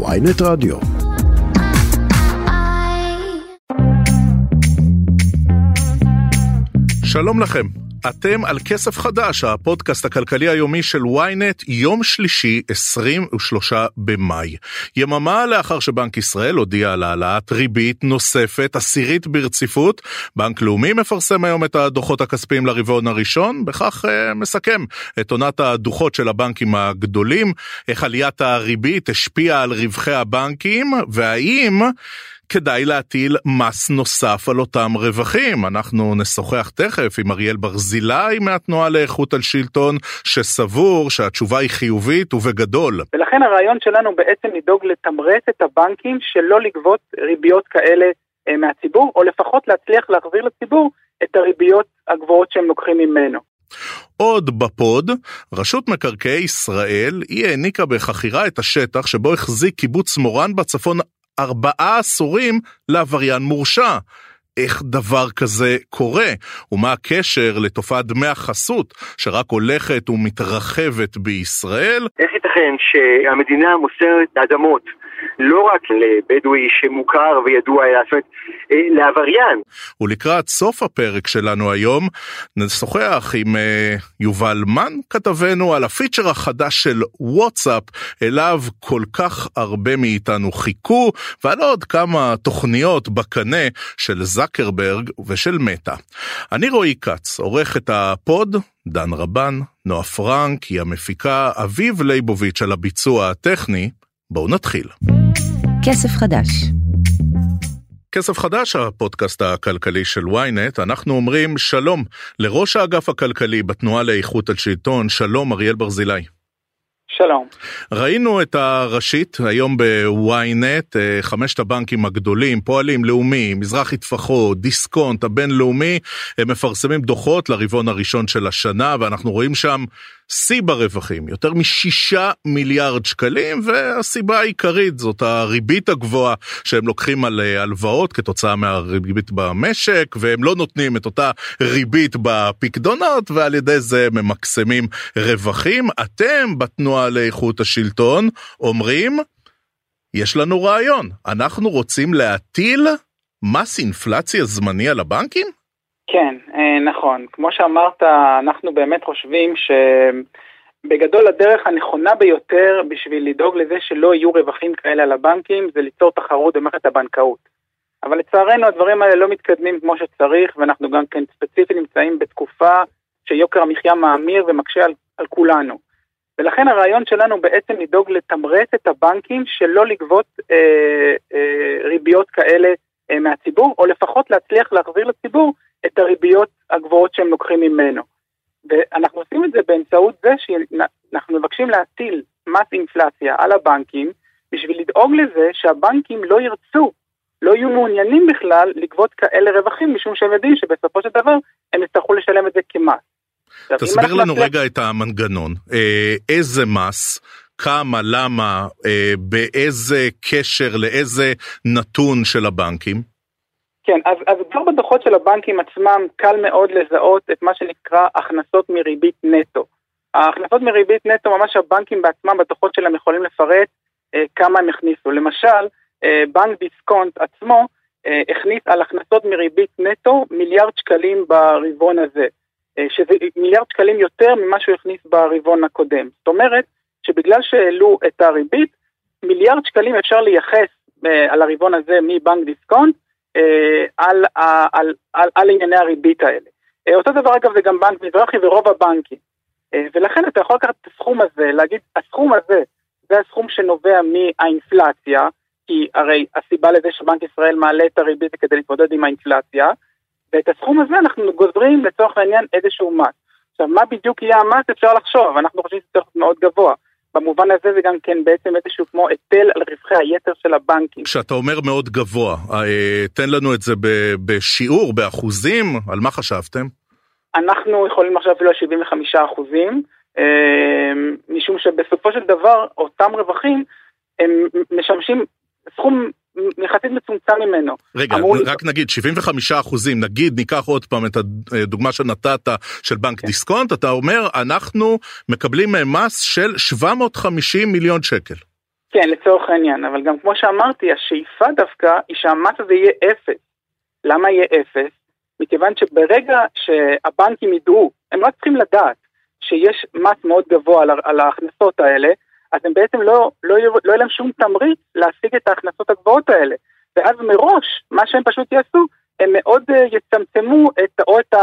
ויינט רדיו. שלום לכם. אתם על כסף חדש, הפודקאסט הכלכלי היומי של ynet, יום שלישי, 23 במאי. יממה לאחר שבנק ישראל הודיע על העלאת ריבית נוספת, עשירית ברציפות, בנק לאומי מפרסם היום את הדוחות הכספיים לרבעון הראשון, בכך uh, מסכם את עונת הדוחות של הבנקים הגדולים, איך עליית הריבית השפיעה על רווחי הבנקים, והאם... כדאי להטיל מס נוסף על אותם רווחים. אנחנו נשוחח תכף עם אריאל ברזילי מהתנועה לאיכות השלטון, שסבור שהתשובה היא חיובית ובגדול. ולכן הרעיון שלנו בעצם לדאוג לתמרץ את הבנקים שלא לגבות ריביות כאלה אה, מהציבור, או לפחות להצליח להחזיר לציבור את הריביות הגבוהות שהם לוקחים ממנו. עוד בפוד, רשות מקרקעי ישראל, היא העניקה בחכירה את השטח שבו החזיק קיבוץ מורן בצפון ארבעה עשורים לעבריין מורשע. איך דבר כזה קורה, ומה הקשר לתופעת דמי החסות שרק הולכת ומתרחבת בישראל. איך ייתכן שהמדינה מוסרת אדמות לא רק לבדואי שמוכר וידוע, זאת אומרת, אה, לעבריין. ולקראת סוף הפרק שלנו היום, נשוחח עם אה, יובל מן, כתבנו, על הפיצ'ר החדש של וואטסאפ, אליו כל כך הרבה מאיתנו חיכו, ועל עוד כמה תוכניות בקנה של זקרברג ושל מטא. אני רועי כץ, עורך את הפוד, דן רבן, נועה פרנק היא המפיקה, אביב ליבוביץ' על הביצוע הטכני, בואו נתחיל. כסף חדש כסף חדש, הפודקאסט הכלכלי של ynet, אנחנו אומרים שלום לראש האגף הכלכלי בתנועה לאיכות השלטון, שלום אריאל ברזילי. שלום. ראינו את הראשית היום ב-ynet, אה, חמשת הבנקים הגדולים, פועלים, לאומי, מזרחי טפחות, דיסקונט, הבינלאומי, הם מפרסמים דוחות לרבעון הראשון של השנה, ואנחנו רואים שם שיא ברווחים, יותר משישה מיליארד שקלים, והסיבה העיקרית זאת הריבית הגבוהה שהם לוקחים על אה, הלוואות כתוצאה מהריבית במשק, והם לא נותנים את אותה ריבית בפקדונות, ועל ידי זה ממקסמים רווחים. אתם בתנועה לאיכות השלטון אומרים, יש לנו רעיון, אנחנו רוצים להטיל מס אינפלציה זמני על הבנקים? כן, אה, נכון. כמו שאמרת, אנחנו באמת חושבים שבגדול הדרך הנכונה ביותר בשביל לדאוג לזה שלא יהיו רווחים כאלה על הבנקים זה ליצור תחרות במערכת הבנקאות. אבל לצערנו הדברים האלה לא מתקדמים כמו שצריך, ואנחנו גם כן ספציפית נמצאים בתקופה שיוקר המחיה מאמיר ומקשה על, על כולנו. ולכן הרעיון שלנו בעצם לדאוג לתמרץ את הבנקים שלא לגבות אה, אה, ריביות כאלה אה, מהציבור, או לפחות להצליח להחזיר לציבור את הריביות הגבוהות שהם לוקחים ממנו. ואנחנו עושים את זה באמצעות זה שאנחנו מבקשים להטיל מס אינפלציה על הבנקים בשביל לדאוג לזה שהבנקים לא ירצו, לא יהיו מעוניינים בכלל לגבות כאלה רווחים משום שהם יודעים שבסופו של דבר הם יצטרכו לשלם את זה כמס. תסביר לנו רגע את המנגנון, אה, איזה מס, כמה, למה, אה, באיזה קשר, לאיזה נתון של הבנקים? כן, אז, אז כבר בדוחות של הבנקים עצמם קל מאוד לזהות את מה שנקרא הכנסות מריבית נטו. ההכנסות מריבית נטו, ממש הבנקים בעצמם בדוחות שלהם יכולים לפרט אה, כמה הם הכניסו. למשל, אה, בנק דיסקונט עצמו אה, הכניס על הכנסות מריבית נטו מיליארד שקלים ברבעון הזה, אה, שזה מיליארד שקלים יותר ממה שהוא הכניס ברבעון הקודם. זאת אומרת שבגלל שהעלו את הריבית, מיליארד שקלים אפשר לייחס אה, על הרבעון הזה מבנק דיסקונט על, על, על, על, על ענייני הריבית האלה. אה, אותו דבר אגב זה גם בנק מזרחי ורוב הבנקים. אה, ולכן אתה יכול לקחת את הסכום הזה, להגיד הסכום הזה זה הסכום שנובע מהאינפלציה, כי הרי הסיבה לזה שבנק ישראל מעלה את הריבית כדי להתמודד עם האינפלציה, ואת הסכום הזה אנחנו גוזרים לצורך העניין איזשהו מס. עכשיו, מה בדיוק יהיה המס אפשר לחשוב, אנחנו חושבים שזה צריך להיות מאוד גבוה. במובן הזה זה גם כן בעצם איזשהו כמו היטל על רווחי היתר של הבנקים. כשאתה אומר מאוד גבוה, אה, תן לנו את זה בשיעור, באחוזים, על מה חשבתם? אנחנו יכולים לחשוב אפילו על 75 אחוזים, אה, משום שבסופו של דבר אותם רווחים הם משמשים סכום יחסית מצומצם ממנו. רגע, רק נגיד 75 אחוזים, נגיד ניקח עוד פעם את הדוגמה שנתת של בנק כן. דיסקונט, אתה אומר אנחנו מקבלים מס של 750 מיליון שקל. כן, לצורך העניין, אבל גם כמו שאמרתי, השאיפה דווקא היא שהמס הזה יהיה אפס. למה יהיה אפס? מכיוון שברגע שהבנקים ידעו, הם רק צריכים לדעת שיש מס מאוד גבוה על, על ההכנסות האלה, אז הם בעצם לא, לא, לא יהיה להם שום תמריץ להשיג את ההכנסות הגבוהות האלה. ואז מראש, מה שהם פשוט יעשו, הם מאוד uh, יצמצמו את, או את,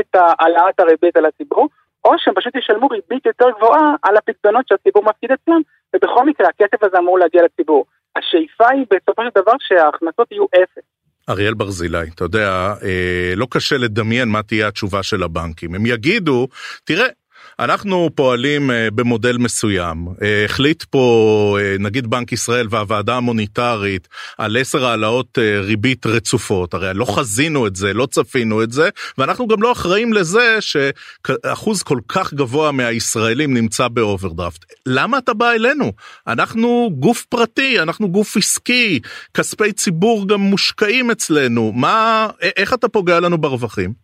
את העלאת הריבית על הציבור, או שהם פשוט ישלמו ריבית יותר גבוהה על הפקדונות שהציבור מפקיד אצלם, ובכל מקרה הכסף הזה אמור להגיע לציבור. השאיפה היא בסופו של דבר שההכנסות יהיו אפס. אריאל ברזילי, אתה יודע, אה, לא קשה לדמיין מה תהיה התשובה של הבנקים. הם יגידו, תראה, אנחנו פועלים אה, במודל מסוים. אה, החליט פה אה, נגיד בנק ישראל והוועדה המוניטרית על עשר העלאות ריבית רצופות. הרי לא חזינו את זה, לא צפינו את זה, ואנחנו גם לא אחראים לזה שאחוז כל כך גבוה מהישראלים נמצא באוברדרפט. למה אתה בא אלינו? אנחנו גוף פרטי, אנחנו גוף עסקי, כספי ציבור גם מושקעים אצלנו. מה, איך אתה פוגע לנו ברווחים?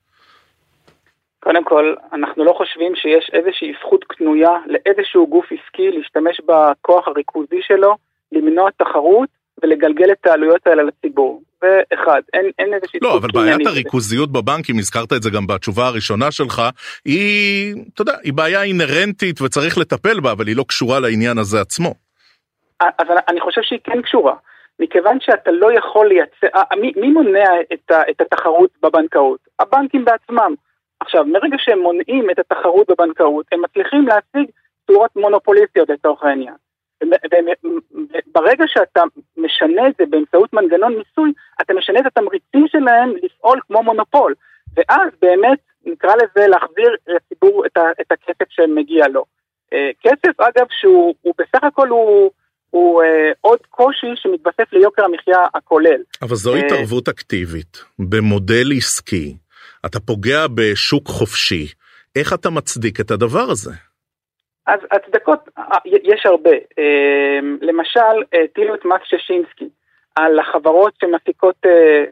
קודם כל, אנחנו לא חושבים שיש איזושהי זכות קנויה לאיזשהו גוף עסקי להשתמש בכוח הריכוזי שלו, למנוע תחרות ולגלגל את העלויות האלה לציבור. זה אחד, אין, אין איזושהי... לא, אבל בעיית הריכוזיות בבנקים, הזכרת את זה גם בתשובה הראשונה שלך, היא, אתה יודע, היא בעיה אינהרנטית וצריך לטפל בה, אבל היא לא קשורה לעניין הזה עצמו. אז אני חושב שהיא כן קשורה. מכיוון שאתה לא יכול לייצר, מי, מי מונע את, את התחרות בבנקאות? הבנקים בעצמם. עכשיו, מרגע שהם מונעים את התחרות בבנקאות, הם מצליחים להשיג צורות מונופוליסטיות לצורך העניין. ברגע שאתה משנה את זה באמצעות מנגנון מיסוי, אתה משנה את התמריצים שלהם לפעול כמו מונופול. ואז באמת, נקרא לזה, להחזיר לציבור את, ה, את הכסף שמגיע לו. אה, כסף, אגב, שהוא בסך הכל הוא... הוא אה, עוד קושי שמתווסף ליוקר המחיה הכולל. אבל זו אה, התערבות אקטיבית במודל עסקי אתה פוגע בשוק חופשי, איך אתה מצדיק את הדבר הזה? אז הצדקות, אה, יש הרבה. אה, למשל, הטילו את מס ששינסקי על החברות שמפיקות אה,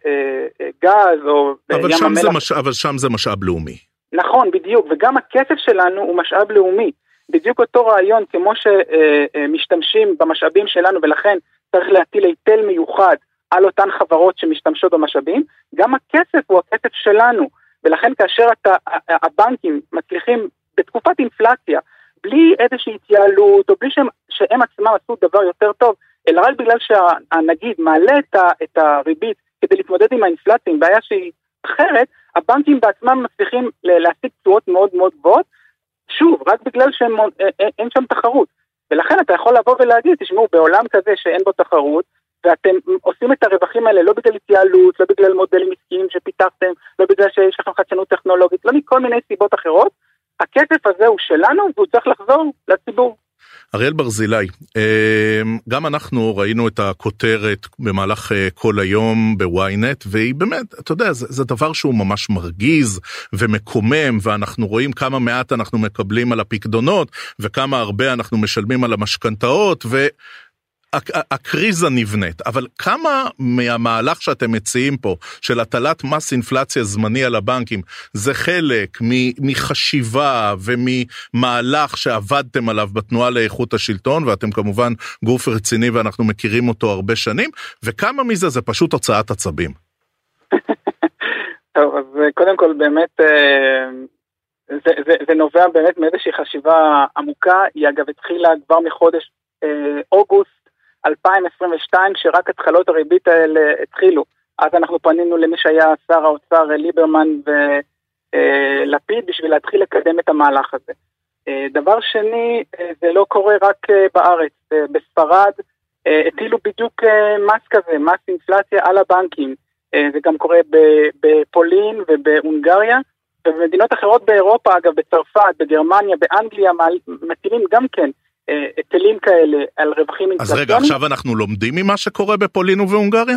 גז או אבל ים המלח. מש... אבל שם זה משאב לאומי. נכון, בדיוק, וגם הכסף שלנו הוא משאב לאומי. בדיוק אותו רעיון כמו שמשתמשים במשאבים שלנו ולכן צריך להטיל היטל מיוחד על אותן חברות שמשתמשות במשאבים, גם הכסף הוא הכסף שלנו. ולכן כאשר אתה, הבנקים מצליחים בתקופת אינפלציה, בלי איזושהי התייעלות, או בלי שהם, שהם עצמם עשו דבר יותר טוב, אלא רק בגלל שהנגיד מעלה את, ה, את הריבית כדי להתמודד עם האינפלציה, עם בעיה שהיא אחרת, הבנקים בעצמם מצליחים להשיג תשואות מאוד מאוד גבוהות, שוב, רק בגלל שאין שם תחרות. ולכן אתה יכול לבוא ולהגיד, תשמעו, בעולם כזה שאין בו תחרות, ואתם עושים את הרווחים האלה לא בגלל התייעלות, לא בגלל מודלים עסקיים שפיתחתם, לא בגלל שיש לכם חדשנות טכנולוגית, לא מכל מיני סיבות אחרות, הכסף הזה הוא שלנו והוא צריך לחזור לציבור. אריאל ברזילי, אמ, גם אנחנו ראינו את הכותרת במהלך אה, כל היום בוויינט, והיא באמת, אתה יודע, זה, זה דבר שהוא ממש מרגיז ומקומם, ואנחנו רואים כמה מעט אנחנו מקבלים על הפקדונות, וכמה הרבה אנחנו משלמים על המשכנתאות, ו... הקריזה נבנית, אבל כמה מהמהלך שאתם מציעים פה, של הטלת מס אינפלציה זמני על הבנקים, זה חלק מחשיבה וממהלך שעבדתם עליו בתנועה לאיכות השלטון, ואתם כמובן גוף רציני ואנחנו מכירים אותו הרבה שנים, וכמה מזה זה פשוט הוצאת עצבים? טוב, אז קודם כל באמת, אה, זה, זה, זה נובע באמת מאיזושהי חשיבה עמוקה, היא אגב התחילה כבר מחודש אה, אוגוסט 2022, כשרק התחלות הריבית האלה התחילו. אז אנחנו פנינו למי שהיה שר האוצר ליברמן ולפיד בשביל להתחיל לקדם את המהלך הזה. אה, דבר שני, אה, זה לא קורה רק אה, בארץ. בספרד הטילו בדיוק מס כזה, מס אינפלציה על הבנקים. זה גם קורה בפולין ובהונגריה, ובמדינות אחרות באירופה, אגב, בצרפת, בגרמניה, באנגליה, מטילים גם כן היטלים כאלה על רווחים אינפלציוניים. אז רגע, עכשיו אנחנו לומדים ממה שקורה בפולין ובהונגריה?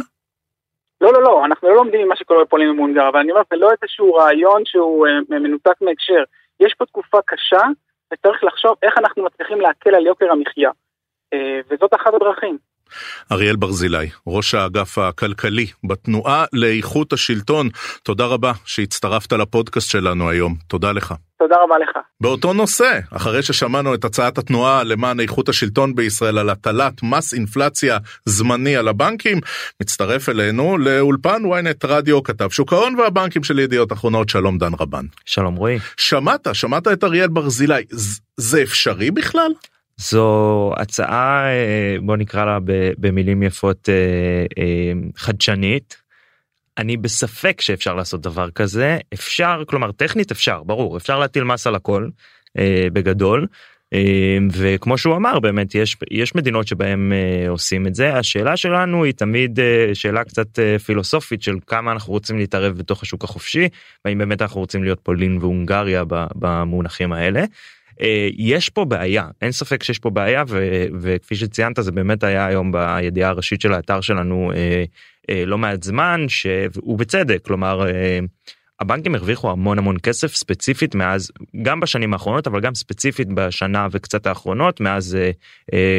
לא, לא, לא, אנחנו לא לומדים ממה שקורה בפולין ובהונגריה, אבל אני אומר, זה לא איזשהו רעיון שהוא אה, מנותק מהקשר. יש פה תקופה קשה, וצריך לחשוב איך אנחנו מצליחים להקל על יוקר המחיה. אה, וזאת אחת הדרכים. אריאל ברזילי, ראש האגף הכלכלי בתנועה לאיכות השלטון, תודה רבה שהצטרפת לפודקאסט שלנו היום, תודה לך. תודה רבה לך. באותו נושא, אחרי ששמענו את הצעת התנועה למען איכות השלטון בישראל על הטלת מס אינפלציה זמני על הבנקים, מצטרף אלינו לאולפן ynet רדיו, כתב שוק ההון והבנקים של ידיעות אחרונות, שלום דן רבן. שלום רועי. שמעת, שמעת את אריאל ברזילי, זה אפשרי בכלל? זו הצעה אה, בוא נקרא לה במילים יפות אה, אה, חדשנית. אני בספק שאפשר לעשות דבר כזה אפשר כלומר טכנית אפשר ברור אפשר להטיל מס על הכל בגדול וכמו שהוא אמר באמת יש יש מדינות שבהם עושים את זה השאלה שלנו היא תמיד שאלה קצת פילוסופית של כמה אנחנו רוצים להתערב בתוך השוק החופשי והאם באמת אנחנו רוצים להיות פולין והונגריה במונחים האלה. אה, יש פה בעיה אין ספק שיש פה בעיה ו, וכפי שציינת זה באמת היה היום בידיעה הראשית של האתר שלנו אה, אה, לא מעט זמן ובצדק כלומר הבנקים הרוויחו המון המון כסף ספציפית מאז גם בשנים האחרונות אבל גם ספציפית בשנה וקצת האחרונות מאז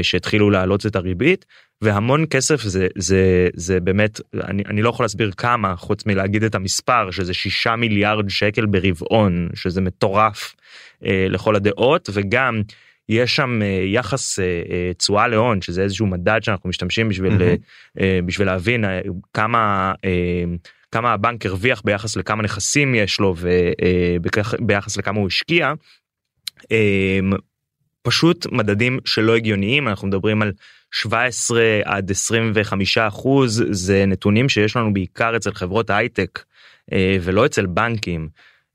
שהתחילו להעלות את הריבית והמון כסף זה זה זה באמת אני, אני לא יכול להסביר כמה חוץ מלהגיד את המספר שזה שישה מיליארד שקל ברבעון שזה מטורף אה, לכל הדעות וגם יש שם אה, יחס אה, תשואה להון שזה איזשהו מדד שאנחנו משתמשים בשביל mm-hmm. בשביל להבין כמה. כמה הבנק הרוויח ביחס לכמה נכסים יש לו וביחס לכמה הוא השקיע. פשוט מדדים שלא הגיוניים אנחנו מדברים על 17 עד 25 אחוז זה נתונים שיש לנו בעיקר אצל חברות הייטק ולא אצל בנקים.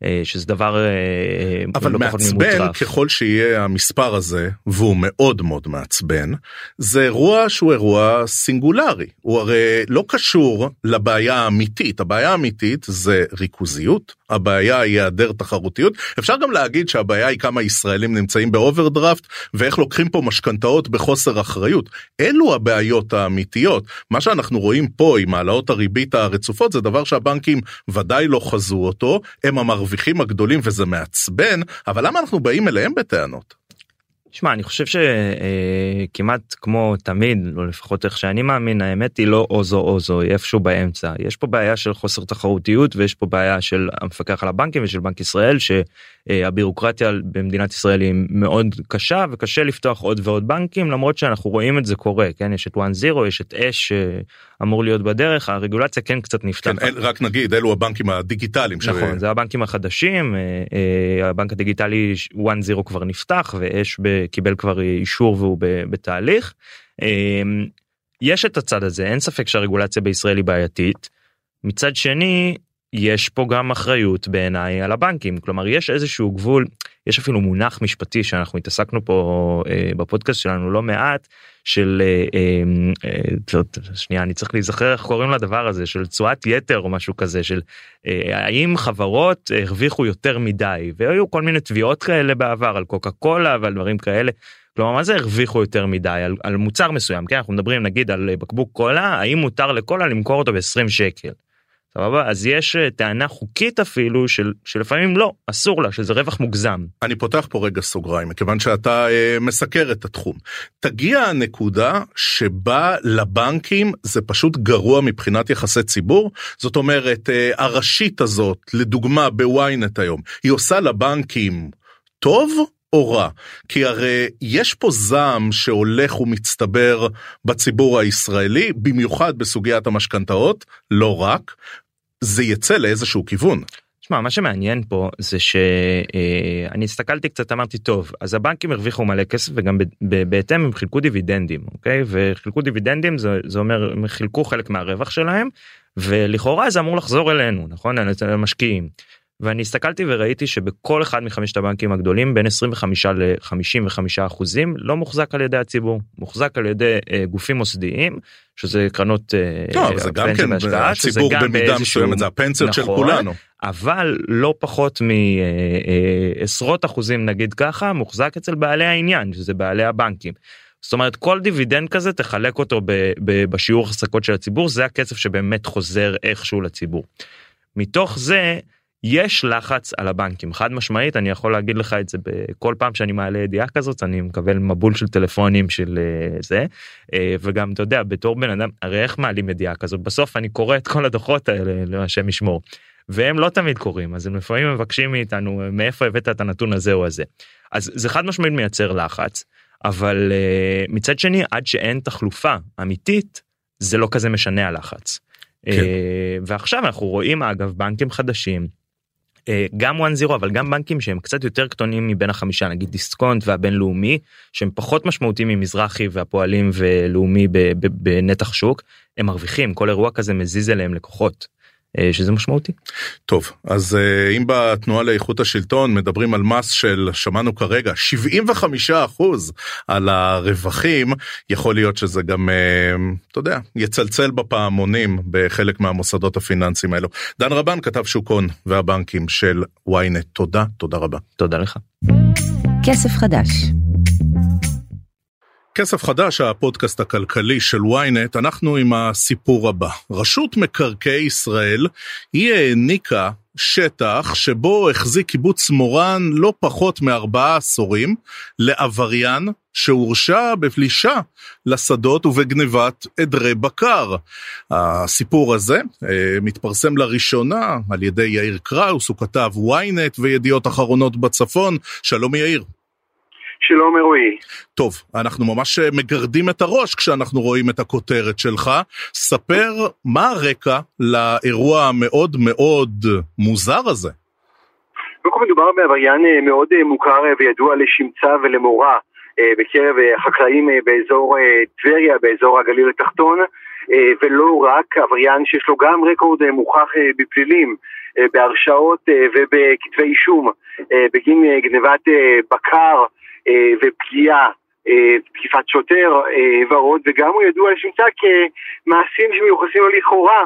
אה, שזה דבר אה, אבל לא מעצבן ככל שיהיה המספר הזה והוא מאוד מאוד מעצבן זה אירוע שהוא אירוע סינגולרי. הוא הרי לא קשור לבעיה האמיתית. הבעיה האמיתית זה ריכוזיות הבעיה היא היעדר תחרותיות. אפשר גם להגיד שהבעיה היא כמה ישראלים נמצאים באוברדרפט ואיך לוקחים פה משכנתאות בחוסר אחריות. אלו הבעיות האמיתיות. מה שאנחנו רואים פה עם העלאות הריבית הרצופות זה דבר שהבנקים ודאי לא חזו אותו הם המרוויחים הגדולים וזה מעצבן אבל למה אנחנו באים אליהם בטענות. שמע אני חושב שכמעט כמו תמיד לא לפחות איך שאני מאמין האמת היא לא או זו או זו היא איפשהו באמצע יש פה בעיה של חוסר תחרותיות ויש פה בעיה של המפקח על הבנקים ושל בנק ישראל שהבירוקרטיה במדינת ישראל היא מאוד קשה וקשה לפתוח עוד ועוד בנקים למרות שאנחנו רואים את זה קורה כן יש את 1 0 יש את אש שאמור להיות בדרך הרגולציה כן קצת נפתחת. כן, רק נגיד אלו הבנקים הדיגיטליים. נכון. זה הבנקים החדשים הבנק הדיגיטלי 1 0 כבר נפתח ואש. קיבל כבר אישור והוא בתהליך. אמ, יש את הצד הזה אין ספק שהרגולציה בישראל היא בעייתית. מצד שני יש פה גם אחריות בעיניי על הבנקים כלומר יש איזשהו גבול יש אפילו מונח משפטי שאנחנו התעסקנו פה אה, בפודקאסט שלנו לא מעט של אה, אה, אה, שנייה אני צריך להיזכר איך קוראים לדבר הזה של תשואת יתר או משהו כזה של אה, האם חברות הרוויחו יותר מדי והיו כל מיני תביעות כאלה בעבר על קוקה קולה ועל דברים כאלה. כלומר מה זה הרוויחו יותר מדי על, על מוצר מסוים כן אנחנו מדברים נגיד על בקבוק קולה האם מותר לקולה למכור אותו ב-20 שקל. סבבה אז יש אה, טענה חוקית אפילו של שלפעמים לא אסור לה שזה רווח מוגזם. אני פותח פה רגע סוגריים מכיוון שאתה אה, מסקר את התחום. תגיע הנקודה שבה לבנקים זה פשוט גרוע מבחינת יחסי ציבור זאת אומרת אה, הראשית הזאת לדוגמה בוויינט היום היא עושה לבנקים טוב או רע? כי הרי יש פה זעם שהולך ומצטבר בציבור הישראלי, במיוחד בסוגיית המשכנתאות, לא רק, זה יצא לאיזשהו כיוון. שמע, מה שמעניין פה זה שאני הסתכלתי קצת אמרתי טוב אז הבנקים הרוויחו מלא כסף וגם בהתאם הם חילקו דיבידנדים אוקיי וחילקו דיבידנדים זה, זה אומר הם חילקו חלק מהרווח שלהם ולכאורה זה אמור לחזור אלינו נכון למשקיעים. ואני הסתכלתי וראיתי שבכל אחד מחמשת הבנקים הגדולים בין 25 ל-55 אחוזים לא מוחזק על ידי הציבור מוחזק על ידי uh, גופים מוסדיים שזה קרנות uh, טוב, זה גם כן בהשקעה, הציבור במידה מסוימת זה הפנסיות נכון, של כולנו אבל לא פחות מעשרות uh, uh, אחוזים נגיד ככה מוחזק אצל בעלי העניין שזה בעלי הבנקים. זאת אומרת כל דיבידנד כזה תחלק אותו ב, ב, בשיעור החזקות של הציבור זה הכסף שבאמת חוזר איכשהו לציבור. מתוך זה יש לחץ על הבנקים חד משמעית אני יכול להגיד לך את זה בכל פעם שאני מעלה ידיעה כזאת אני מקבל מבול של טלפונים של אה, זה אה, וגם אתה יודע בתור בן אדם הרי איך מעלים ידיעה כזאת בסוף אני קורא את כל הדוחות האלה להשם ישמור. והם לא תמיד קוראים אז הם לפעמים מבקשים מאיתנו מאיפה הבאת את הנתון הזה או הזה. אז זה חד משמעית מייצר לחץ אבל uh, מצד שני עד שאין תחלופה אמיתית זה לא כזה משנה הלחץ. כן. ועכשיו אנחנו רואים אגב בנקים חדשים. Uh, גם 1-0 אבל גם בנקים שהם קצת יותר קטנים מבין החמישה נגיד דיסקונט והבינלאומי שהם פחות משמעותיים ממזרחי והפועלים ולאומי בנתח שוק הם מרוויחים כל אירוע כזה מזיז אליהם לקוחות. אה, שזה משמעותי. טוב אז אה, אם בתנועה לאיכות השלטון מדברים על מס של שמענו כרגע 75 אחוז על הרווחים יכול להיות שזה גם אה, אתה יודע יצלצל בפעמונים בחלק מהמוסדות הפיננסיים האלו. דן רבן כתב שוק הון והבנקים של ynet תודה תודה רבה. תודה לך. כסף חדש כסף חדש, הפודקאסט הכלכלי של ynet, אנחנו עם הסיפור הבא. רשות מקרקעי ישראל, היא העניקה שטח שבו החזיק קיבוץ מורן לא פחות מארבעה עשורים לעבריין שהורשע בפלישה לשדות ובגניבת עדרי בקר. הסיפור הזה אה, מתפרסם לראשונה על ידי יאיר קראוס, הוא כתב ynet וידיעות אחרונות בצפון. שלום יאיר. שלום רועי. טוב, אנחנו ממש אה, מגרדים את הראש כשאנחנו רואים את הכותרת שלך. ספר מה הרקע לאירוע המאוד מאוד מוזר הזה. קודם כל מדובר בעבריין אה, מאוד אה, מוכר וידוע לשמצה ולמורא בקרב החקלאים באזור טבריה, באזור הגליל התחתון, ולא רק עבריין שיש לו גם רקורד מוכח בפלילים, בהרשעות ובכתבי אישום בגין גנבת בקר ופגיעה, אה, תקיפת שוטר אה, ועוד, וגם הוא ידוע לשמצה כמעשים שמיוחסים לו לכאורה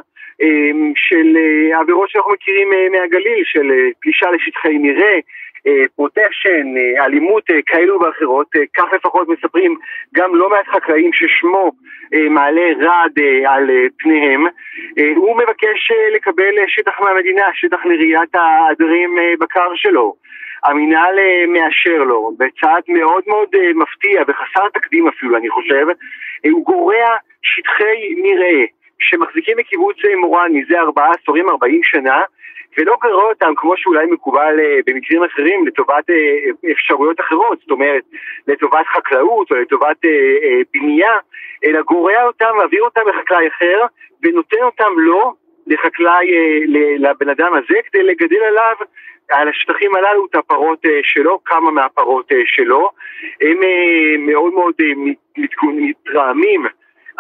של עבירות שאנחנו מכירים מהגליל, של פלישה לשטחי מרעה, פרוטקשן, אלימות כאלו ואחרות, כך לפחות מספרים גם לא מעט חקלאים ששמו מעלה רעד על פניהם. הוא מבקש לקבל שטח מהמדינה, שטח לראיית העדרים בקר שלו. המינהל אה, מאשר לו, בצעד מאוד מאוד אה, מפתיע וחסר תקדים אפילו, אני חושב, אה, הוא גורע שטחי מרעה שמחזיקים בקיבוץ מורן מזה ארבעה עשורים, ארבעים שנה, ולא גרוע אותם כמו שאולי מקובל במקרים אחרים לטובת אפשרויות אחרות, זאת אומרת לטובת חקלאות או לטובת בנייה, אלא גורע אותם, מעביר אותם לחקלאי אחר ונותן אותם לו, לחקלאי, לבן אדם הזה, כדי לגדל עליו על השטחים הללו את הפרות אה, שלו, כמה מהפרות אה, שלו. הם אה, מאוד מאוד מתרעמים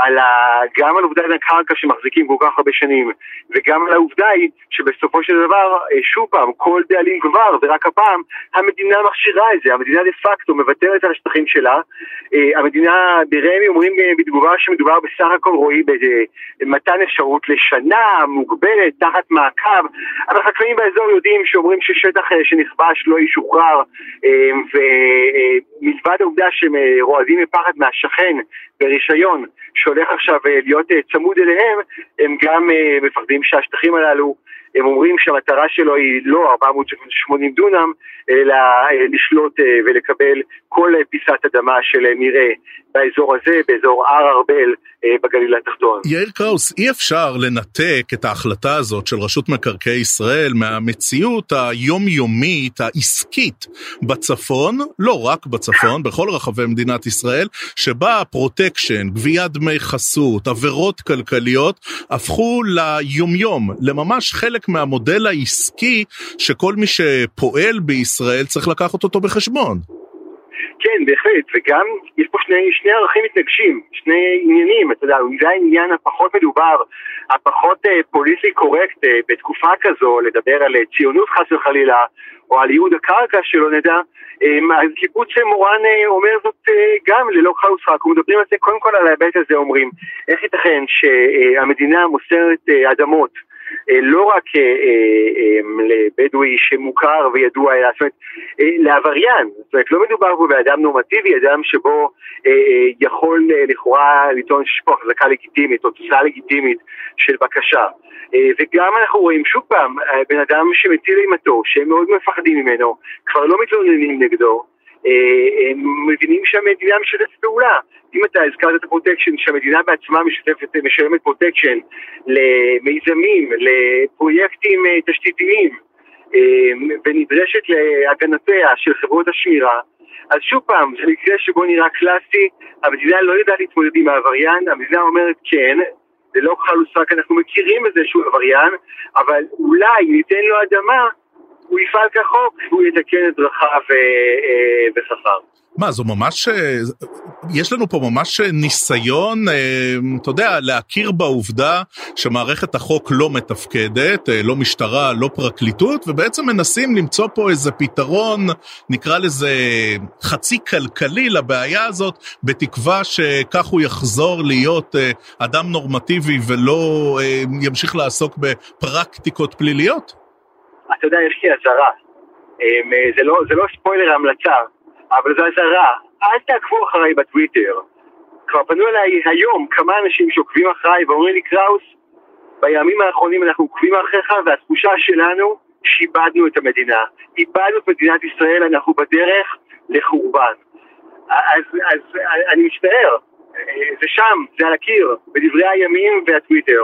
על ה... גם על עובדת הקרקע שמחזיקים כל כך הרבה שנים, וגם על העובדה היא שבסופו של דבר, אה, שוב פעם, כל דאלים כבר, ורק הפעם, המדינה מכשירה את זה, המדינה דה פקטו מוותרת על השטחים שלה, אה, המדינה ברמ"י אומרים אה, בתגובה שמדובר בסך הכל רועי במתן אפשרות לשנה מוגבלת, תחת מעקב, אבל חקלאים באזור יודעים שאומרים ששטח שנכבש לא ישוחרר, ומלבד העובדה שהם רועדים מפחד מהשכן ברישיון, שהולך עכשיו אה, להיות אה, צמוד אליהם, הם גם אה, מפחדים שהשטחים הללו, הם אומרים שהמטרה שלו היא לא 480 דונם, אלא לשלוט ולקבל כל פיסת אדמה של מרעה באזור הזה, באזור הר ארבל בגליל התחתון. יאיר קראוס, אי אפשר לנתק את ההחלטה הזאת של רשות מקרקעי ישראל מהמציאות היומיומית, העסקית בצפון, לא רק בצפון, בכל רחבי מדינת ישראל, שבה הפרוטקשן, גביית דמי חסות, עבירות כלכליות, הפכו ליומיום, לממש חלק מהמודל העסקי שכל מי שפועל בישראל צריך לקחת אותו בחשבון. כן, בהחלט, וגם יש פה שני, שני ערכים מתנגשים, שני עניינים, אתה יודע, זה העניין הפחות מדובר, הפחות אה, פוליטי קורקט אה, בתקופה כזו, לדבר על אה, ציונות חס וחלילה, או על ייעוד הקרקע שלא נדע, אה, אז קיבוץ מורן אה, אומר זאת אה, גם ללא כלל ושחק, אנחנו מדברים על זה, קודם כל על ההיבט הזה אומרים, איך ייתכן שהמדינה מוסרת אדמות לא רק לבדואי שמוכר וידוע, זאת אומרת, לעבריין, זאת אומרת, לא מדובר פה באדם נורמטיבי, אדם שבו יכול לכאורה לטעון שיש פה החזקה לגיטימית או תוצאה לגיטימית של בקשה. וגם אנחנו רואים שוב פעם, בן אדם שמטיל אימתו, שהם מאוד מפחדים ממנו, כבר לא מתלוננים נגדו, מבינים שהמדינה משתפת פעולה. אם אתה הזכרת את הפרוטקשן, שהמדינה בעצמה משתפת, משלמת פרוטקשן למיזמים, לפרויקטים תשתיתיים, ונדרשת להגנתיה של חברות השמירה, אז שוב פעם, זה מקרה שבו נראה קלאסי, המדינה לא יודעת להתמודד עם העבריין, המדינה אומרת כן, זה לא חלוס רק אנחנו מכירים בזה שהוא עבריין, אבל אולי ניתן לו אדמה, הוא יפעל כחוק, הוא יתקן את דרכיו בשכר. מה, זו ממש, יש לנו פה ממש ניסיון, אתה יודע, להכיר בעובדה שמערכת החוק לא מתפקדת, לא משטרה, לא פרקליטות, ובעצם מנסים למצוא פה איזה פתרון, נקרא לזה חצי כלכלי לבעיה הזאת, בתקווה שכך הוא יחזור להיות אדם נורמטיבי ולא ימשיך לעסוק בפרקטיקות פליליות? אתה יודע, יש לי אזהרה. זה לא, זה לא ספוילר המלצה. אבל זו אזהרה, אל תעקבו אחריי בטוויטר. כבר פנו אליי היום כמה אנשים שעוקבים אחריי ואומרים לי קראוס, בימים האחרונים אנחנו עוקבים אחריך והתחושה שלנו שאיבדנו את המדינה. איבדנו את מדינת ישראל, אנחנו בדרך לחורבן. אז, אז אני מצטער, זה שם, זה על הקיר, בדברי הימים והטוויטר.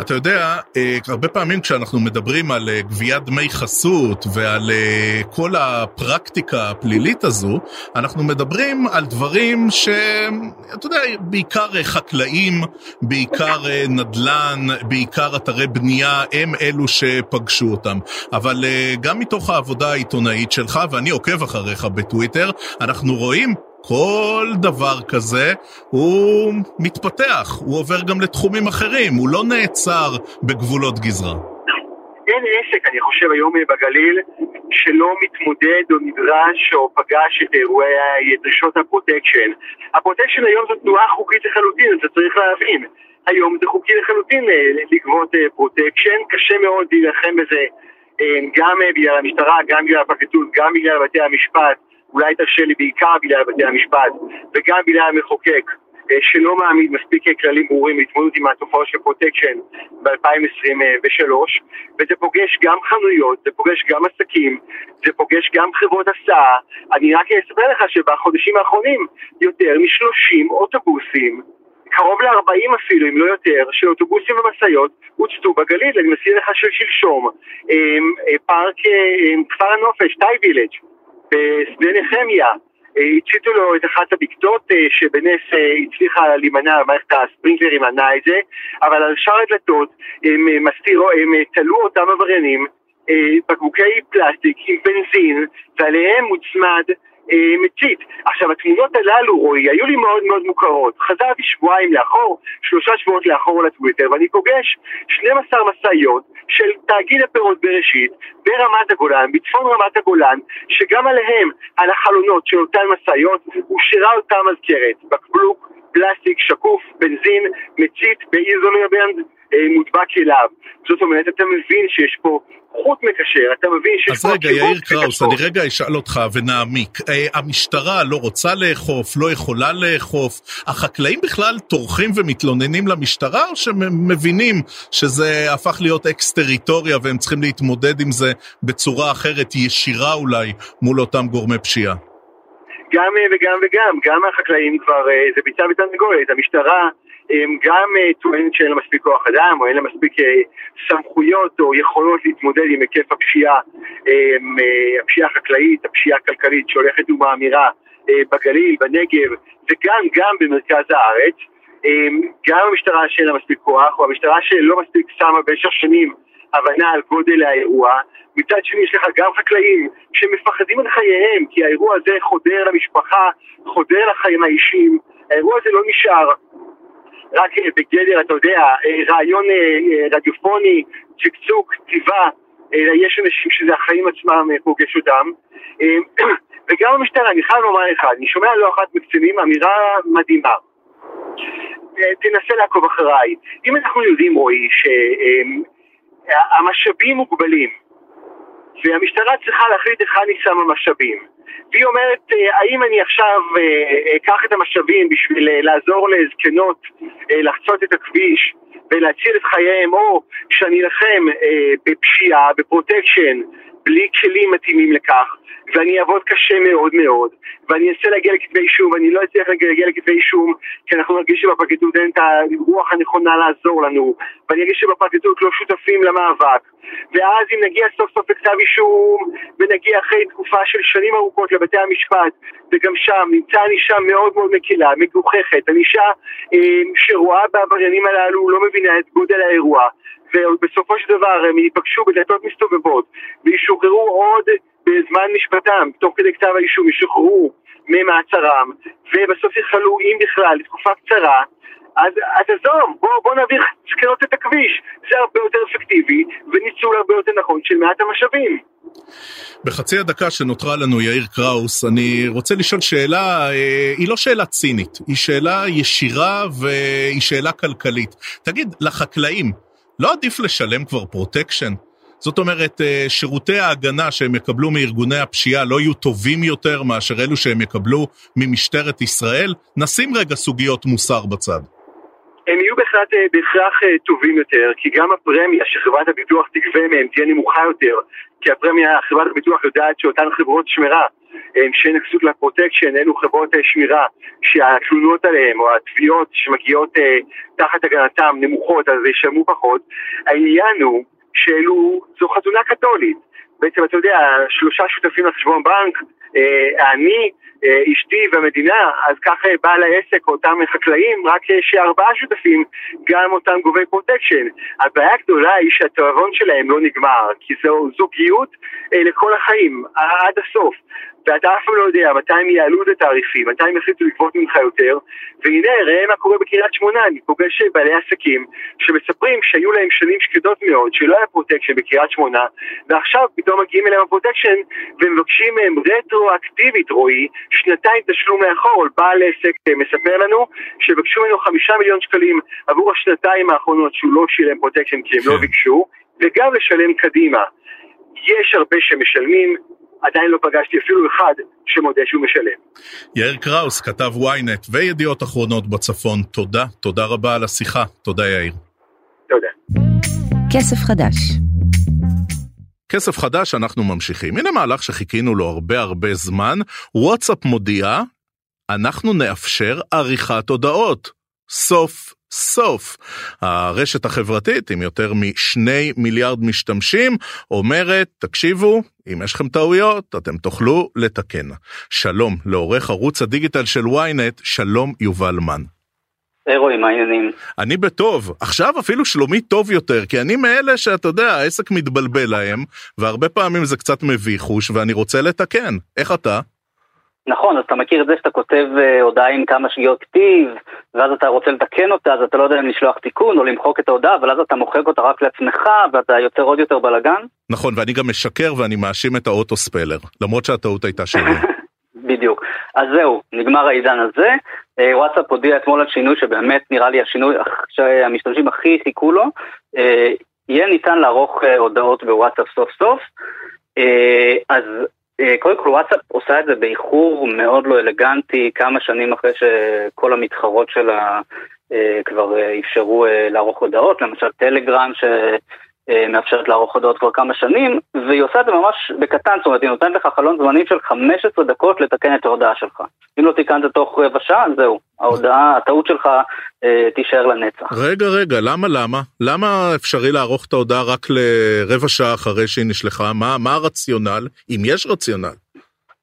אתה יודע, אה, הרבה פעמים כשאנחנו מדברים על אה, גביית דמי חסות ועל אה, כל הפרקטיקה הפלילית הזו, אנחנו מדברים על דברים שאתה יודע, בעיקר חקלאים, בעיקר נדל"ן, בעיקר אתרי בנייה, הם אלו שפגשו אותם. אבל גם מתוך העבודה העיתונאית שלך, ואני עוקב אחריך בטוויטר, אנחנו רואים כל דבר כזה הוא מתפתח, הוא עובר גם לתחומים אחרים, הוא לא נעצר בגבולות גזרה. אין עסק, אני חושב, היום בגליל, שלא מתמודד או נדרש או פגש את אירועי דרישות הפרוטקשן. הפרוטקשן היום זו תנועה חוקית לחלוטין, אתה צריך להבין. היום זה חוקי לחלוטין אה, לגבות אה, פרוטקשן, קשה מאוד להילחם בזה אה, גם בגלל המשטרה, גם בגלל הפרקליטות, גם בגלל בתי המשפט. אולי תרשה לי בעיקר בגלל בתי המשפט וגם בגלל המחוקק אה, שלא מעמיד מספיק כללים ברורים להתמודד עם התופעות של פרוטקשן ב-2023 וזה פוגש גם חנויות, זה פוגש גם עסקים, זה פוגש גם חברות הסעה. אני רק אספר לך שבחודשים האחרונים יותר מ-30 אוטובוסים קרוב ל-40 אפילו, אם לא יותר, של אוטובוסים ומשאיות הוצתו בגליל, אני מזכיר לך של שלשום, אה, אה, פארק כפר הנופש, טי וילג' בשדה נחמיה. אה, הציתו לו את אחת הבקתות אה, שבנס אה, הצליחה להימנע, מערכת הספרינקלרים מנעה את זה, אבל על שאר הדלתות הם, מסתירו, הם תלו אותם עבריינים בקבוקי פלסטיק עם בנזין ועליהם מוצמד מצית. עכשיו התמונות הללו, רועי, היו לי מאוד מאוד מוכרות. חזרתי שבועיים לאחור, שלושה שבועות לאחור לטוויטר, ואני פוגש 12 משאיות של תאגיד הפירות בראשית ברמת הגולן, בצפון רמת הגולן, שגם עליהם, על החלונות של אותן משאיות, הושארה אותה מזכרת, בקבוק, פלסטיק, שקוף, בנזין, מצית, באיזולרבנד, אה, מודבק אליו. זאת אומרת, אתה מבין שיש פה חוט מקשר, אתה מבין שיש פה... אז רגע, יאיר קראוס, אני רגע אשאל אותך ונעמיק. אה, המשטרה לא רוצה לאכוף, לא יכולה לאכוף. החקלאים בכלל טורחים ומתלוננים למשטרה, או שמבינים שזה הפך להיות אקס טריטוריה והם צריכים להתמודד עם זה בצורה אחרת, ישירה אולי, מול אותם גורמי פשיעה? גם אה, וגם וגם, גם החקלאים כבר, זה ביצה ותרנגולת, המשטרה... גם אה, טוענת שאין לה מספיק כוח אדם או אין לה מספיק אה, סמכויות או יכולות להתמודד עם היקף הפשיעה, אה, הפשיעה החקלאית, הפשיעה הכלכלית שהולכת ומאמירה בגליל, בנגב וגם גם במרכז הארץ. גם המשטרה שאין לה מספיק כוח, או המשטרה שלא מספיק שמה במשך שנים הבנה על גודל האירוע. מצד שני יש לך גם חקלאים שמפחדים על חייהם כי האירוע הזה חודר למשפחה, חודר לחיים האישיים, האירוע הזה לא נשאר רק אה, בגדר, אתה יודע, אה, רעיון אה, רדיופוני, צקצוק, כתיבה, יש אנשים שזה החיים עצמם פוגש אותם. וגם המשטרה, אני חייב לומר לך, אני שומע לא אחת מקצינים אמירה מדהימה. תנסה לעקוב אחריי. אם אנחנו יודעים, רועי, שהמשאבים מוגבלים, והמשטרה צריכה להחליט היכן היא שמה משאבים. והיא אומרת, אה, האם אני עכשיו אה, אקח את המשאבים בשביל אה, לעזור לזקנות לחצות את הכביש ולהציל את חייהם, או שאני אלחם בפשיעה, בפרוטקשן, בלי כלים מתאימים לכך, ואני אעבוד קשה מאוד מאוד, ואני אנסה להגיע לכתבי אישום, ואני לא אצליח להגיע לכתבי אישום, כי אנחנו נרגיש שבפרקליטות אין את הרוח הנכונה לעזור לנו, ואני ארגיש שבפרקליטות לא שותפים למאבק. ואז אם נגיע סוף סוף לכתב אישום, ונגיע אחרי תקופה של שנים ארוכות לבתי המשפט, וגם שם נמצא ענישה מאוד מאוד מקלה, מגוחכת, ענישה אה, שרואה בעבריינים הללו, לא מבינה את גודל האירוע. ובסופו של דבר הם ייפגשו בדלתות מסתובבות וישוחררו עוד בזמן משפטם, תוך כדי כתב האישום, ישוחררו ממעצרם ובסוף יכלו, אם בכלל, לתקופה קצרה אז, אז עזוב, בוא, בוא נעביר זקנות את הכביש, זה הרבה יותר אפקטיבי וניצול הרבה יותר נכון של מעט המשאבים. בחצי הדקה שנותרה לנו יאיר קראוס, אני רוצה לשאול שאלה, אה, היא לא שאלה צינית, היא שאלה ישירה והיא שאלה כלכלית. תגיד, לחקלאים, לא עדיף לשלם כבר פרוטקשן? זאת אומרת, אה, שירותי ההגנה שהם יקבלו מארגוני הפשיעה לא יהיו טובים יותר מאשר אלו שהם יקבלו ממשטרת ישראל? נשים רגע סוגיות מוסר בצד. הם יהיו בהחלט אה, בהכרח אה, טובים יותר, כי גם הפרמיה שחברת הביטוח תגבה מהם תהיה נמוכה יותר, כי הפרמיה, חברת הביטוח יודעת שאותן חברות שמירה שאין כסות לפרוטקשן, אלו חברות שמירה שהתלונות עליהן או התביעות שמגיעות תחת הגנתם נמוכות, אז ישלמו פחות. העניין הוא שאלו, זו חתונה קתולית. בעצם, אתה יודע, שלושה שותפים לחשבון בנק, אה, אני, אה, אשתי והמדינה, אז ככה בעל העסק, אותם חקלאים, רק שארבעה שותפים, גם אותם גובי פרוטקשן. הבעיה הגדולה היא שהתיאבון שלהם לא נגמר, כי זו זוגיות אה, לכל החיים, עד הסוף. ואתה אף פעם לא יודע מתי הם יעלו את התעריפים, מתי הם יחליטו לגבות ממך יותר, והנה, ראה מה קורה בקריית שמונה, אני פוגש בעלי עסקים שמספרים שהיו להם שנים שקטות מאוד, שלא היה פרוטקשן בקריית שמונה, ועכשיו פתאום מגיעים אליהם הפרוטקשן ומבקשים מהם רטרואקטיבית, רועי, שנתיים תשלום מאחור, בעל עסק מספר לנו שבקשו ממנו חמישה מיליון שקלים עבור השנתיים האחרונות שהוא לא שילם פרוטקשן כי הם לא כן. ביקשו, וגם לשלם קדימה. יש הרבה שמשלמים, עדיין לא פגשתי אפילו אחד שמודה שהוא משלם. יאיר קראוס, כתב ynet וידיעות אחרונות בצפון, תודה, תודה רבה על השיחה, תודה יאיר. תודה. כסף חדש כסף חדש, אנחנו ממשיכים. הנה מהלך שחיכינו לו הרבה הרבה זמן, וואטסאפ מודיע, אנחנו נאפשר עריכת הודעות. סוף סוף. הרשת החברתית עם יותר משני מיליארד משתמשים אומרת, תקשיבו, אם יש לכם טעויות, אתם תוכלו לתקן. שלום לעורך ערוץ הדיגיטל של ynet, שלום יובל מן. רועי, מה העניינים? אני בטוב, עכשיו אפילו שלומי טוב יותר, כי אני מאלה שאתה יודע, העסק מתבלבל להם, והרבה פעמים זה קצת מביכוש, ואני רוצה לתקן. איך אתה? נכון, אז אתה מכיר את זה שאתה כותב uh, הודעה עם כמה שגיאות כתיב, ואז אתה רוצה לתקן אותה, אז אתה לא יודע אם לשלוח תיקון או למחוק את ההודעה, אבל אז אתה מוחק אותה רק לעצמך, ואתה יוצר עוד יותר בלאגן. נכון, ואני גם משקר ואני מאשים את האוטוספלר, למרות שהטעות הייתה שלי. בדיוק. אז זהו, נגמר העידן הזה. אה, וואטסאפ הודיע אתמול על שינוי שבאמת נראה לי השינוי שהמשתמשים הכי חיכו לו. אה, יהיה ניתן לערוך הודעות בוואטסאפ סוף סוף. אז קודם כל וואטסאפ עושה את זה באיחור מאוד לא אלגנטי, כמה שנים אחרי שכל המתחרות שלה אה, כבר אה, אפשרו לערוך הודעות, למשל טלגרם שמאפשרת לערוך הודעות כבר כמה שנים, והיא עושה את זה ממש בקטן, זאת אומרת היא נותנת לך חלון זמנים של 15 דקות לתקן את ההודעה שלך. אם לא תיקנת תוך רבע שעה, זהו, ההודעה, הטעות שלך אה, תישאר לנצח. רגע, רגע, למה, למה? למה אפשרי לערוך את ההודעה רק לרבע שעה אחרי שהיא נשלחה? מה, מה הרציונל? אם יש רציונל.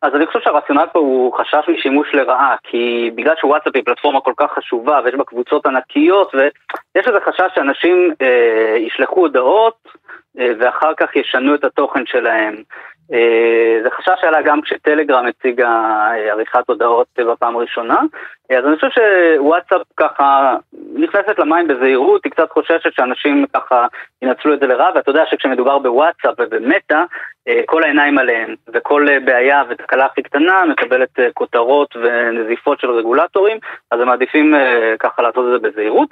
אז אני חושב שהרציונל פה הוא חשש משימוש לרעה, כי בגלל שוואטסאפ היא פלטפורמה כל כך חשובה ויש בה קבוצות ענקיות ויש איזה חשש שאנשים אה, ישלחו הודעות אה, ואחר כך ישנו את התוכן שלהם. אה, זה חשש שעלה גם כשטלגרם הציגה אה, עריכת הודעות בפעם הראשונה, אז אני חושב שוואטסאפ ככה נכנסת למים בזהירות, היא קצת חוששת שאנשים ככה ינצלו את זה לרע, ואתה יודע שכשמדובר בוואטסאפ ובמטא, אה, כל העיניים עליהם, וכל אה, בעיה ותקלה הכי קטנה מקבלת אה, כותרות ונזיפות של רגולטורים, אז הם מעדיפים ככה לעשות את זה בזהירות.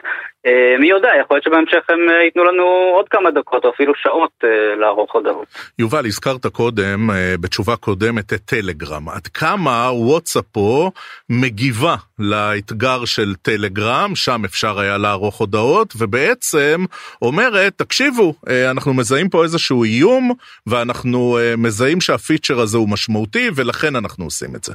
מי יודע, יכול להיות שבהמשך הם ייתנו לנו עוד כמה דקות או אפילו שעות לערוך הודעות. יובל, הזכרת קודם, בתשובה קודמת, את טלגרם. עד כמה וואטסאפ פה מגיבה לאתגר של טלגרם, שם אפשר היה לערוך הודעות, ובעצם אומרת, תקשיבו, אנחנו מזהים פה איזשהו איום, ואנחנו אה, מזהים שהפיצ'ר הזה הוא משמעותי ולכן אנחנו עושים את זה.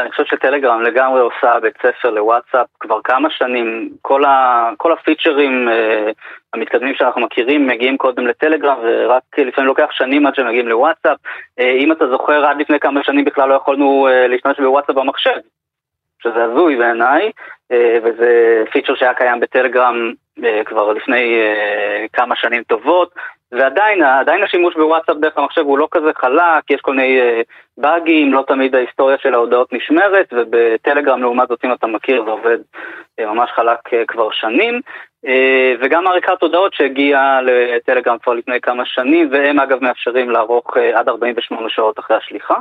אני חושב שטלגרם לגמרי עושה בית ספר לוואטסאפ כבר כמה שנים, כל, ה, כל הפיצ'רים uh, המתקדמים שאנחנו מכירים מגיעים קודם לטלגרם ורק לפעמים לוקח שנים עד שהם מגיעים לוואטסאפ. Uh, אם אתה זוכר, עד לפני כמה שנים בכלל לא יכולנו uh, להשתמש בוואטסאפ במחשב, שזה הזוי בעיניי, uh, וזה פיצ'ר שהיה קיים בטלגרם uh, כבר לפני uh, כמה שנים טובות. ועדיין עדיין השימוש בוואטסאפ דרך המחשב הוא לא כזה חלק, יש כל מיני באגים, לא תמיד ההיסטוריה של ההודעות נשמרת, ובטלגרם לעומת זאת אם אתה מכיר זה עובד ממש חלק כבר שנים. וגם עריקת הודעות שהגיעה לטלגרם כבר לפני כמה שנים, והם אגב מאפשרים לערוך עד 48 שעות אחרי השליחה.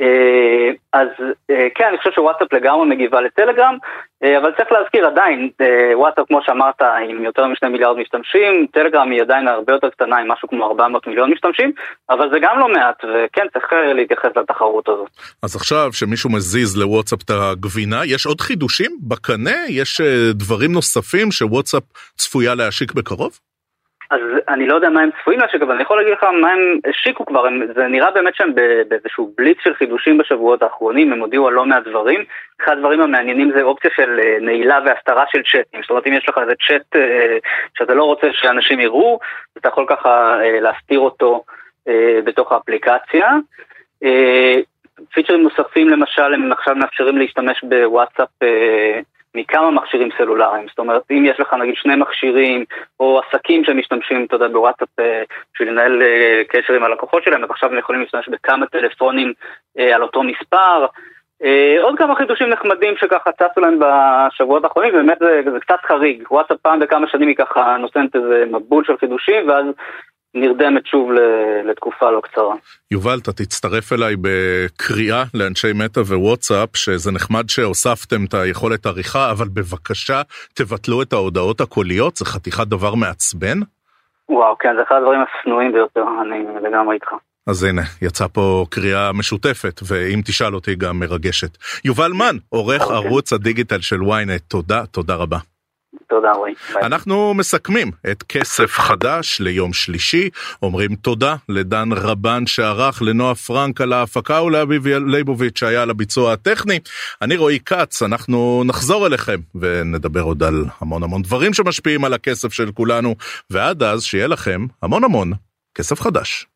אה, אז אה, כן, אני חושב שוואטסאפ לגמרי מגיבה לטלגרם, אה, אבל צריך להזכיר עדיין, וואטסאפ כמו שאמרת עם יותר משני מיליארד משתמשים, טלגרם היא עדיין הרבה יותר קטנה עם משהו כמו 400 מיליון משתמשים, אבל זה גם לא מעט, וכן צריך להתייחס לתחרות הזאת. אז עכשיו שמישהו מזיז לוואטסאפ את הגבינה, יש עוד חידושים בקנה? יש דברים נוספים שוואטסאפ צפויה להשיק בקרוב? אז אני לא יודע מה הם צפויים להשיק, אבל אני יכול להגיד לך מה הם השיקו כבר, הם, זה נראה באמת שהם באיזשהו בליץ של חידושים בשבועות האחרונים, הם הודיעו על לא מעט דברים. אחד הדברים המעניינים זה אופציה של אה, נעילה והסתרה של צ'אטים, זאת אומרת אם יש לך איזה צ'אט אה, שאתה לא רוצה שאנשים יראו, אתה יכול ככה אה, להסתיר אותו בתוך האפליקציה. פיצ'רים נוספים למשל, הם עכשיו מאפשרים להשתמש בוואטסאפ מכמה מכשירים סלולריים. זאת אומרת, אם יש לך נגיד שני מכשירים, או עסקים שמשתמשים, אתה יודע, בוואטסאפ אה, בשביל לנהל אה, קשר עם הלקוחות שלהם, אז עכשיו הם יכולים להשתמש בכמה טלפונים אה, על אותו מספר. עוד כמה חידושים נחמדים שככה צצו להם בשבועות האחרונים, באמת זה, זה קצת חריג. וואטסאפ פעם בכמה שנים היא ככה נותנת איזה מבול של חידושים, ואז נרדמת שוב לתקופה לא קצרה. יובל, אתה תצטרף אליי בקריאה לאנשי מטא ווואטסאפ, שזה נחמד שהוספתם את היכולת עריכה, אבל בבקשה תבטלו את ההודעות הקוליות, זה חתיכת דבר מעצבן? וואו, כן, זה אחד הדברים השנואים ביותר, אני לגמרי איתך. אז הנה, יצאה פה קריאה משותפת, ואם תשאל אותי גם מרגשת. יובל מן, עורך okay. אוקיי. ערוץ הדיגיטל של ynet, תודה, תודה רבה. תודה רועי. אנחנו מסכמים את כסף חדש ליום שלישי, אומרים תודה לדן רבן שערך, לנועה פרנק על ההפקה ולאביב ליבוביץ' שהיה על הביצוע הטכני. אני רועי כץ, אנחנו נחזור אליכם ונדבר עוד על המון המון דברים שמשפיעים על הכסף של כולנו, ועד אז שיהיה לכם המון המון כסף חדש.